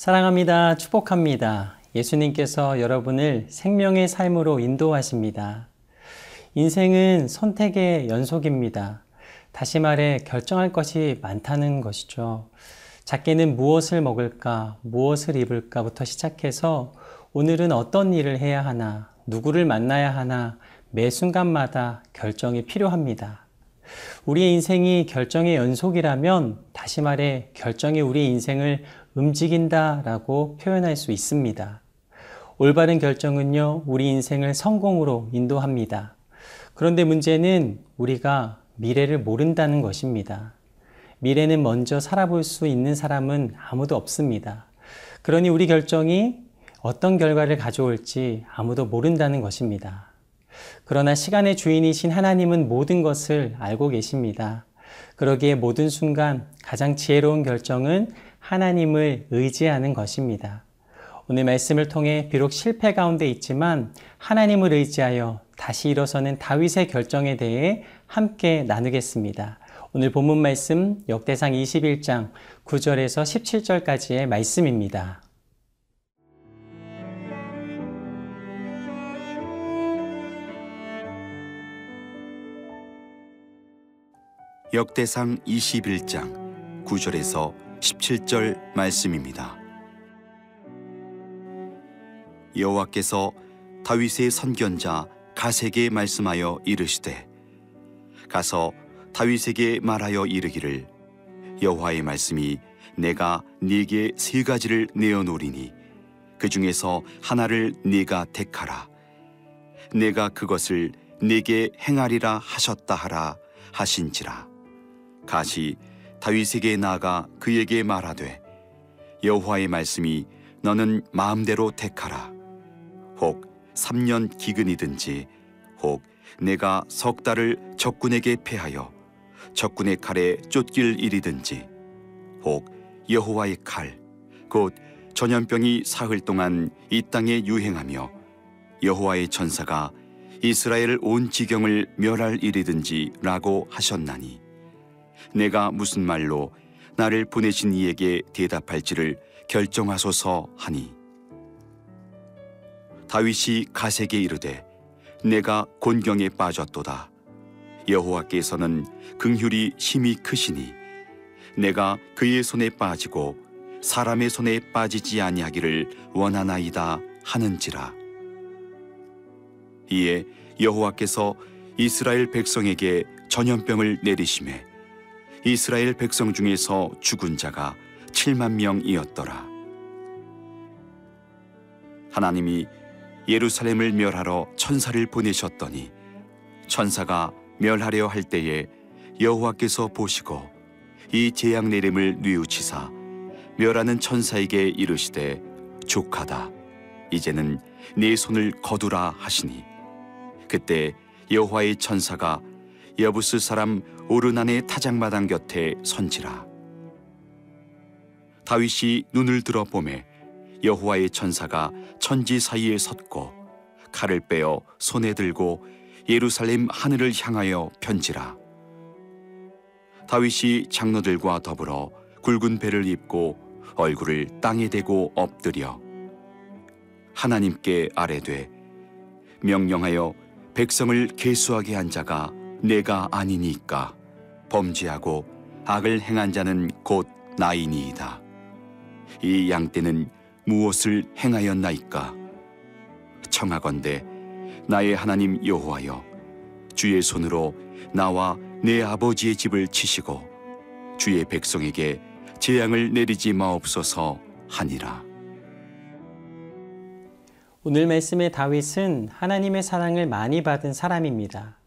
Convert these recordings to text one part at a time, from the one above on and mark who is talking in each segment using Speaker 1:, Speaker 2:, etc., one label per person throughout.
Speaker 1: 사랑합니다. 축복합니다. 예수님께서 여러분을 생명의 삶으로 인도하십니다. 인생은 선택의 연속입니다. 다시 말해 결정할 것이 많다는 것이죠. 작게는 무엇을 먹을까, 무엇을 입을까부터 시작해서 오늘은 어떤 일을 해야 하나, 누구를 만나야 하나, 매 순간마다 결정이 필요합니다. 우리의 인생이 결정의 연속이라면 다시 말해 결정이 우리 인생을 움직인다 라고 표현할 수 있습니다. 올바른 결정은요, 우리 인생을 성공으로 인도합니다. 그런데 문제는 우리가 미래를 모른다는 것입니다. 미래는 먼저 살아볼 수 있는 사람은 아무도 없습니다. 그러니 우리 결정이 어떤 결과를 가져올지 아무도 모른다는 것입니다. 그러나 시간의 주인이신 하나님은 모든 것을 알고 계십니다. 그러기에 모든 순간 가장 지혜로운 결정은 하나님을 의지하는 것입니다. 오늘 말씀을 통해 비록 실패 가운데 있지만 하나님을 의지하여 다시 일어서는 다윗의 결정에 대해 함께 나누겠습니다. 오늘 본문 말씀 역대상 21장 9절에서 17절까지의 말씀입니다.
Speaker 2: 역대상 21장 9절에서 17절 말씀입니다. 여호와께서 다윗의 선견자 가세게 말씀하여 이르시되 가서 다윗에게 말하여 이르기를 여호와의 말씀이 내가 네게 세 가지를 내어 놓으리니 그 중에서 하나를 네가 택하라 내가 그것을 네게 행하리라 하셨다 하라 하신지라 가시 다윗에게 나아가 그에게 말하되 여호와의 말씀이 너는 마음대로 택하라. 혹 3년 기근이든지 혹 내가 석 달을 적군에게 패하여 적군의 칼에 쫓길 일이든지 혹 여호와의 칼 곧 전염병이 사흘 동안 이 땅에 유행하며 여호와의 천사가 이스라엘 온 지경을 멸할 일이든지라고 하셨나니 내가 무슨 말로 나를 보내신 이에게 대답할지를 결정하소서 하니. 다윗이 가세게 이르되 내가 곤경에 빠졌도다. 여호와께서는 긍휼이 심히 크시니 내가 그의 손에 빠지고 사람의 손에 빠지지 아니하기를 원하나이다 하는지라. 이에 여호와께서 이스라엘 백성에게 전염병을 내리심에 이스라엘 백성 중에서 죽은 자가 7만 명이었더라. 하나님이 예루살렘을 멸하러 천사를 보내셨더니 천사가 멸하려 할 때에 여호와께서 보시고 이 재앙 내림을 뉘우치사 멸하는 천사에게 이르시되 족하다 이제는 네 손을 거두라 하시니 그때 여호와의 천사가 여부스 사람 오르난의 타작마당 곁에 선지라. 다윗이 눈을 들어 보매 여호와의 천사가 천지 사이에 섰고 칼을 빼어 손에 들고 예루살렘 하늘을 향하여 편지라. 다윗이 장로들과 더불어 굵은 배를 입고 얼굴을 땅에 대고 엎드려 하나님께 아뢰되 명령하여 백성을 계수하게 한 자가 내가 아니니까 범죄하고 악을 행한 자는 곧 나이니이다. 이 양떼는 무엇을 행하였나이까? 청하건대 나의 하나님 여호와여 주의 손으로 나와 내 아버지의 집을 치시고 주의 백성에게 재앙을 내리지 마옵소서 하니라.
Speaker 1: 오늘 말씀의 다윗은 하나님의 사랑을 많이 받은 사람입니다.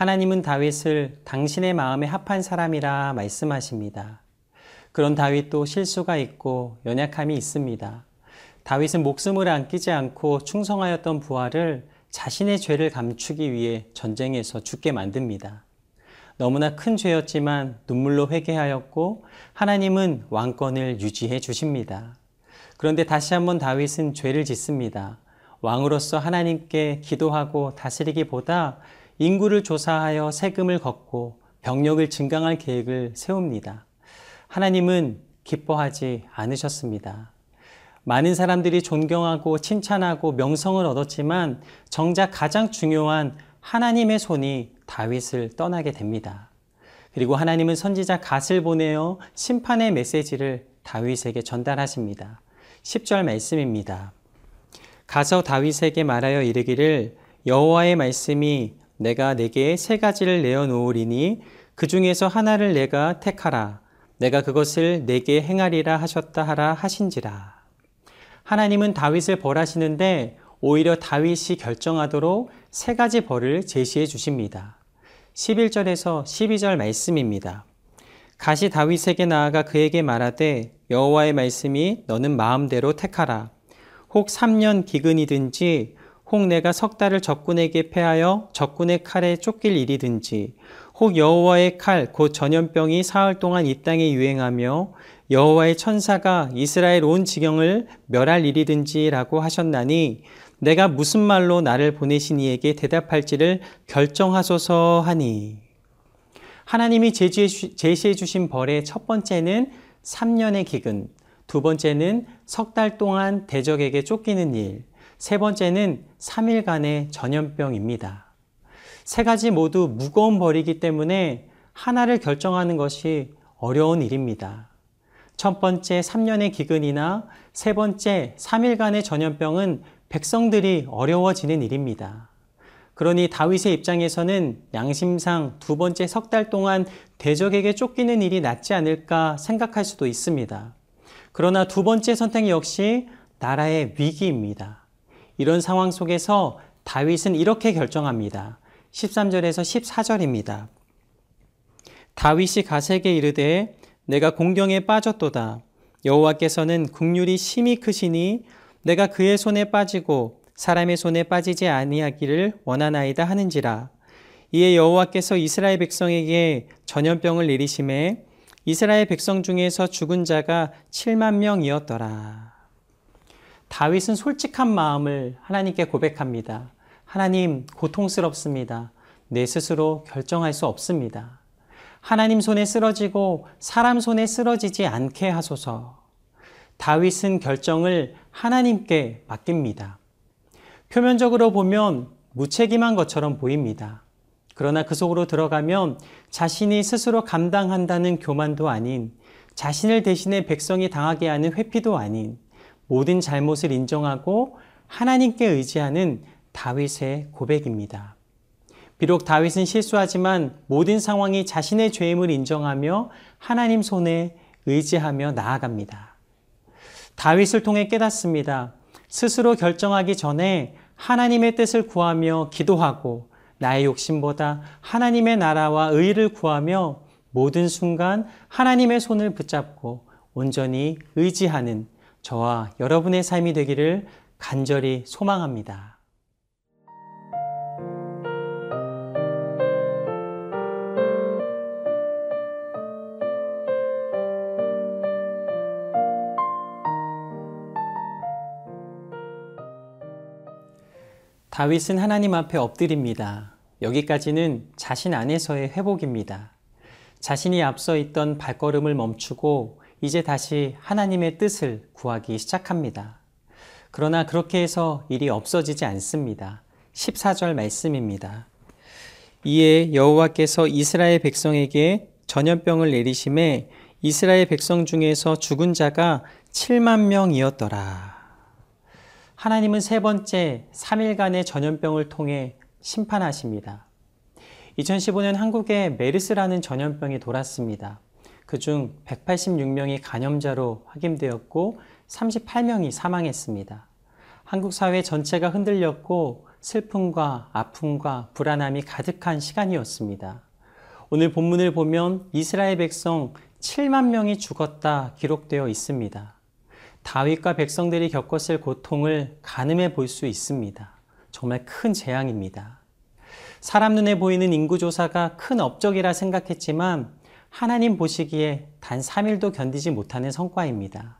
Speaker 1: 하나님은 다윗을 당신의 마음에 합한 사람이라 말씀하십니다. 그런 다윗도 실수가 있고 연약함이 있습니다. 다윗은 목숨을 안기지 않고 충성하였던 부하를 자신의 죄를 감추기 위해 전쟁에서 죽게 만듭니다. 너무나 큰 죄였지만 눈물로 회개하였고 하나님은 왕권을 유지해 주십니다. 그런데 다시 한번 다윗은 죄를 짓습니다. 왕으로서 하나님께 기도하고 다스리기보다 인구를 조사하여 세금을 걷고 병력을 증강할 계획을 세웁니다. 하나님은 기뻐하지 않으셨습니다. 많은 사람들이 존경하고 칭찬하고 명성을 얻었지만 정작 가장 중요한 하나님의 손이 다윗을 떠나게 됩니다. 그리고 하나님은 선지자 갓을 보내어 심판의 메시지를 다윗에게 전달하십니다. 10절 말씀입니다. 가서 다윗에게 말하여 이르기를 여호와의 말씀이 내가 내게 세 가지를 내어 놓으리니 그 중에서 하나를 내가 택하라 내가 그것을 내게 행하리라 하셨다 하라 하신지라 하나님은 다윗을 벌하시는데 오히려 다윗이 결정하도록 세 가지 벌을 제시해 주십니다. 11절에서 12절 말씀입니다. 가시 다윗에게 나아가 그에게 말하되 여호와의 말씀이 너는 마음대로 택하라. 혹 3년 기근이든지 혹 내가 석 달을 적군에게 패하여 적군의 칼에 쫓길 일이든지 혹 여호와의 칼 곧 전염병이 사흘 동안 이 땅에 유행하며 여호와의 천사가 이스라엘 온 지경을 멸할 일이든지라고 하셨나니 내가 무슨 말로 나를 보내신 이에게 대답할지를 결정하소서 하니. 하나님이 제시해 주신 벌의 첫 번째는 3년의 기근, 두 번째는 석 달 동안 대적에게 쫓기는 일, 세 번째는 3일간의 전염병입니다. 세 가지 모두 무거운 벌이기 때문에 하나를 결정하는 것이 어려운 일입니다. 첫 번째 3년의 기근이나 세 번째 3일간의 전염병은 백성들이 어려워지는 일입니다. 그러니 다윗의 입장에서는 양심상 두 번째 석 달 동안 대적에게 쫓기는 일이 낫지 않을까 생각할 수도 있습니다. 그러나 두 번째 선택 역시 나라의 위기입니다. 이런 상황 속에서 다윗은 이렇게 결정합니다. 13절에서 14절입니다. 다윗이 가세게 이르되 내가 공경에 빠졌도다. 여호와께서는 국률이 심히 크시니 내가 그의 손에 빠지고 사람의 손에 빠지지 아니하기를 원하나이다 하는지라. 이에 여호와께서 이스라엘 백성에게 전염병을 내리심에 이스라엘 백성 중에서 죽은 자가 7만 명이었더라. 다윗은 솔직한 마음을 하나님께 고백합니다. 하나님, 고통스럽습니다. 내 스스로 결정할 수 없습니다. 하나님 손에 쓰러지고 사람 손에 쓰러지지 않게 하소서. 다윗은 결정을 하나님께 맡깁니다. 표면적으로 보면 무책임한 것처럼 보입니다. 그러나 그 속으로 들어가면 자신이 스스로 감당한다는 교만도 아닌 자신을 대신해 백성이 당하게 하는 회피도 아닌 모든 잘못을 인정하고 하나님께 의지하는 다윗의 고백입니다. 비록 다윗은 실수하지만 모든 상황이 자신의 죄임을 인정하며 하나님 손에 의지하며 나아갑니다. 다윗을 통해 깨닫습니다. 스스로 결정하기 전에 하나님의 뜻을 구하며 기도하고 나의 욕심보다 하나님의 나라와 의를 구하며 모든 순간 하나님의 손을 붙잡고 온전히 의지하는 저와 여러분의 삶이 되기를 간절히 소망합니다. 다윗은 하나님 앞에 엎드립니다. 여기까지는 자신 안에서의 회복입니다. 자신이 앞서 있던 발걸음을 멈추고 이제 다시 하나님의 뜻을 구하기 시작합니다. 그러나 그렇게 해서 일이 없어지지 않습니다. 14절 말씀입니다. 이에 여호와께서 이스라엘 백성에게 전염병을 내리심에 이스라엘 백성 중에서 죽은 자가 7만 명이었더라. 하나님은 세 번째 3일간의 전염병을 통해 심판하십니다. 2015년 한국에 메르스라는 전염병이 돌았습니다. 그중 186명이 감염자로 확인되었고 38명이 사망했습니다. 한국 사회 전체가 흔들렸고 슬픔과 아픔과 불안함이 가득한 시간이었습니다. 오늘 본문을 보면 이스라엘 백성 7만 명이 죽었다 기록되어 있습니다. 다윗과 백성들이 겪었을 고통을 가늠해 볼 수 있습니다. 정말 큰 재앙입니다. 사람 눈에 보이는 인구조사가 큰 업적이라 생각했지만 하나님 보시기에 단 3일도 견디지 못하는 성과입니다.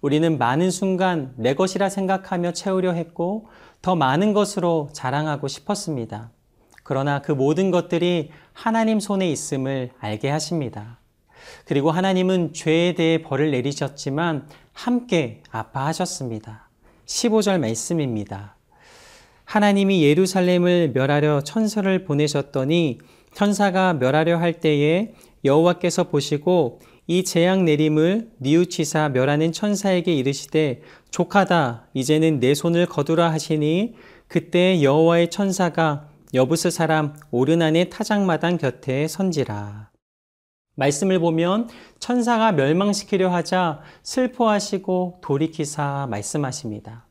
Speaker 1: 우리는 많은 순간 내 것이라 생각하며 채우려 했고 더 많은 것으로 자랑하고 싶었습니다. 그러나 그 모든 것들이 하나님 손에 있음을 알게 하십니다. 그리고 하나님은 죄에 대해 벌을 내리셨지만 함께 아파하셨습니다. 15절 말씀입니다. 하나님이 예루살렘을 멸하려 천사를 보내셨더니 천사가 멸하려 할 때에 여호와께서 보시고 이 재앙 내림을 뉘우치사 멸하는 천사에게 이르시되 족하다 이제는 내 손을 거두라 하시니 그때 여호와의 천사가 여부스 사람 오르난의 타작마당 곁에 선지라. 말씀을 보면 천사가 멸망시키려 하자 슬퍼하시고 돌이키사 말씀하십니다.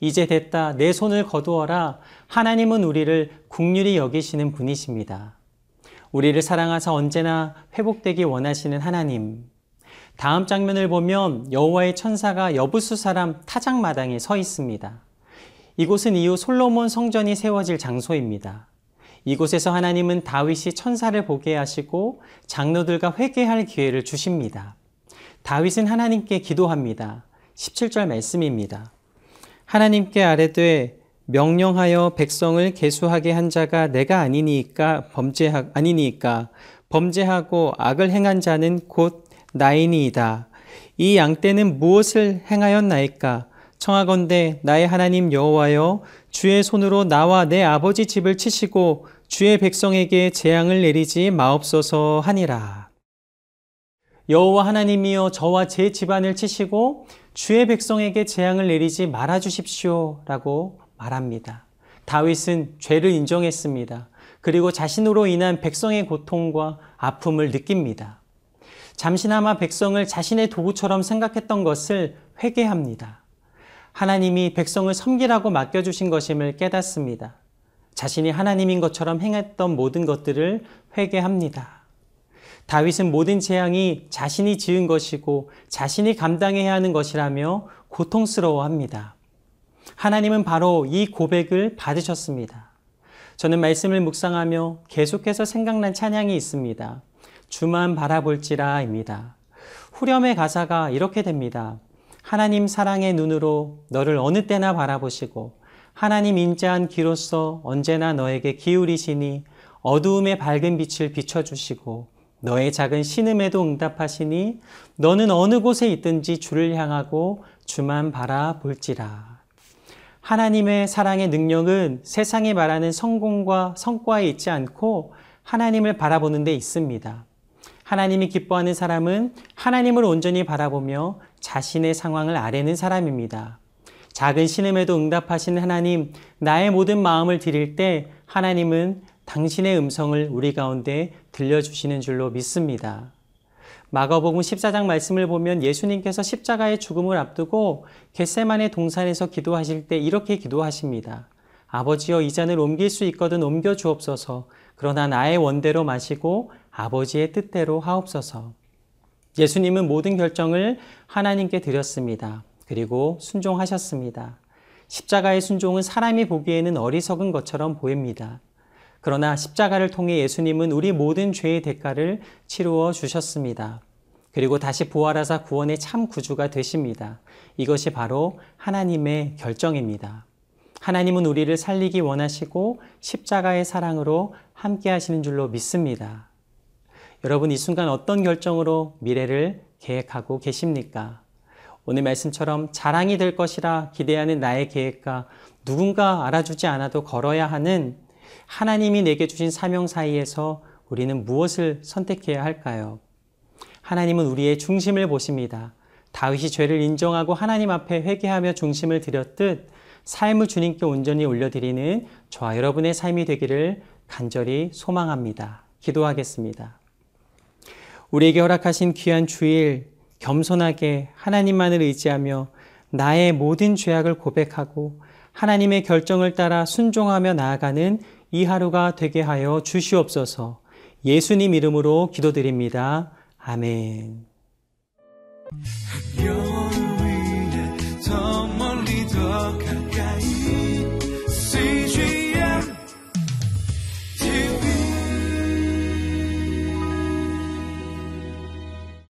Speaker 1: 이제 됐다. 내 손을 거두어라. 하나님은 우리를 국률이 여기시는 분이십니다. 우리를 사랑하사 언제나 회복되기 원하시는 하나님. 다음 장면을 보면 여호와의 천사가 여부수 사람 타작마당에 서 있습니다. 이곳은 이후 솔로몬 성전이 세워질 장소입니다. 이곳에서 하나님은 다윗이 천사를 보게 하시고 장로들과 회개할 기회를 주십니다. 다윗은 하나님께 기도합니다. 17절 말씀입니다. 하나님께 아뢰되 명령하여 백성을 계수하게 한 자가 내가 아니니까 범죄하 아니니까 범죄하고 악을 행한 자는 곧 나이니이다. 이 양떼는 무엇을 행하였나이까? 청하건대 나의 하나님 여호와여 주의 손으로 나와 내 아버지 집을 치시고 주의 백성에게 재앙을 내리지 마옵소서 하니라. 여호와 하나님이여 저와 제 집안을 치시고 주의 백성에게 재앙을 내리지 말아 주십시오라고 말합니다. 다윗은 죄를 인정했습니다. 그리고 자신으로 인한 백성의 고통과 아픔을 느낍니다. 잠시나마 백성을 자신의 도구처럼 생각했던 것을 회개합니다. 하나님이 백성을 섬기라고 맡겨주신 것임을 깨닫습니다. 자신이 하나님인 것처럼 행했던 모든 것들을 회개합니다. 다윗은 모든 재앙이 자신이 지은 것이고 자신이 감당해야 하는 것이라며 고통스러워합니다. 하나님은 바로 이 고백을 받으셨습니다. 저는 말씀을 묵상하며 계속해서 생각난 찬양이 있습니다. 주만 바라볼지라입니다. 후렴의 가사가 이렇게 됩니다. 하나님 사랑의 눈으로 너를 어느 때나 바라보시고 하나님 인자한 귀로서 언제나 너에게 기울이시니 어두움의 밝은 빛을 비춰주시고 너의 작은 신음에도 응답하시니 너는 어느 곳에 있든지 주를 향하고 주만 바라볼지라. 하나님의 사랑의 능력은 세상이 말하는 성공과 성과에 있지 않고 하나님을 바라보는 데 있습니다. 하나님이 기뻐하는 사람은 하나님을 온전히 바라보며 자신의 상황을 아뢰는 사람입니다. 작은 신음에도 응답하시는 하나님, 나의 모든 마음을 드릴 때 하나님은 당신의 음성을 우리 가운데 들려주시는 줄로 믿습니다. 마가복음 14장 말씀을 보면 예수님께서 십자가의 죽음을 앞두고 겟세만의 동산에서 기도하실 때 이렇게 기도하십니다. 아버지여 이 잔을 옮길 수 있거든 옮겨 주옵소서. 그러나 나의 원대로 마시고 아버지의 뜻대로 하옵소서. 예수님은 모든 결정을 하나님께 드렸습니다. 그리고 순종하셨습니다. 십자가의 순종은 사람이 보기에는 어리석은 것처럼 보입니다. 그러나 십자가를 통해 예수님은 우리 모든 죄의 대가를 치루어 주셨습니다. 그리고 다시 부활하사 구원의 참 구주가 되십니다. 이것이 바로 하나님의 결정입니다. 하나님은 우리를 살리기 원하시고 십자가의 사랑으로 함께 하시는 줄로 믿습니다. 여러분 이 순간 어떤 결정으로 미래를 계획하고 계십니까? 오늘 말씀처럼 자랑이 될 것이라 기대하는 나의 계획과 누군가 알아주지 않아도 걸어야 하는 하나님이 내게 주신 사명 사이에서 우리는 무엇을 선택해야 할까요? 하나님은 우리의 중심을 보십니다. 다윗이 죄를 인정하고 하나님 앞에 회개하며 중심을 드렸듯 삶을 주님께 온전히 올려드리는 저와 여러분의 삶이 되기를 간절히 소망합니다. 기도하겠습니다. 우리에게 허락하신 귀한 주일 겸손하게 하나님만을 의지하며 나의 모든 죄악을 고백하고 하나님의 결정을 따라 순종하며 나아가는 이 하루가 되게 하여 주시옵소서 예수님 이름으로 기도드립니다. 아멘.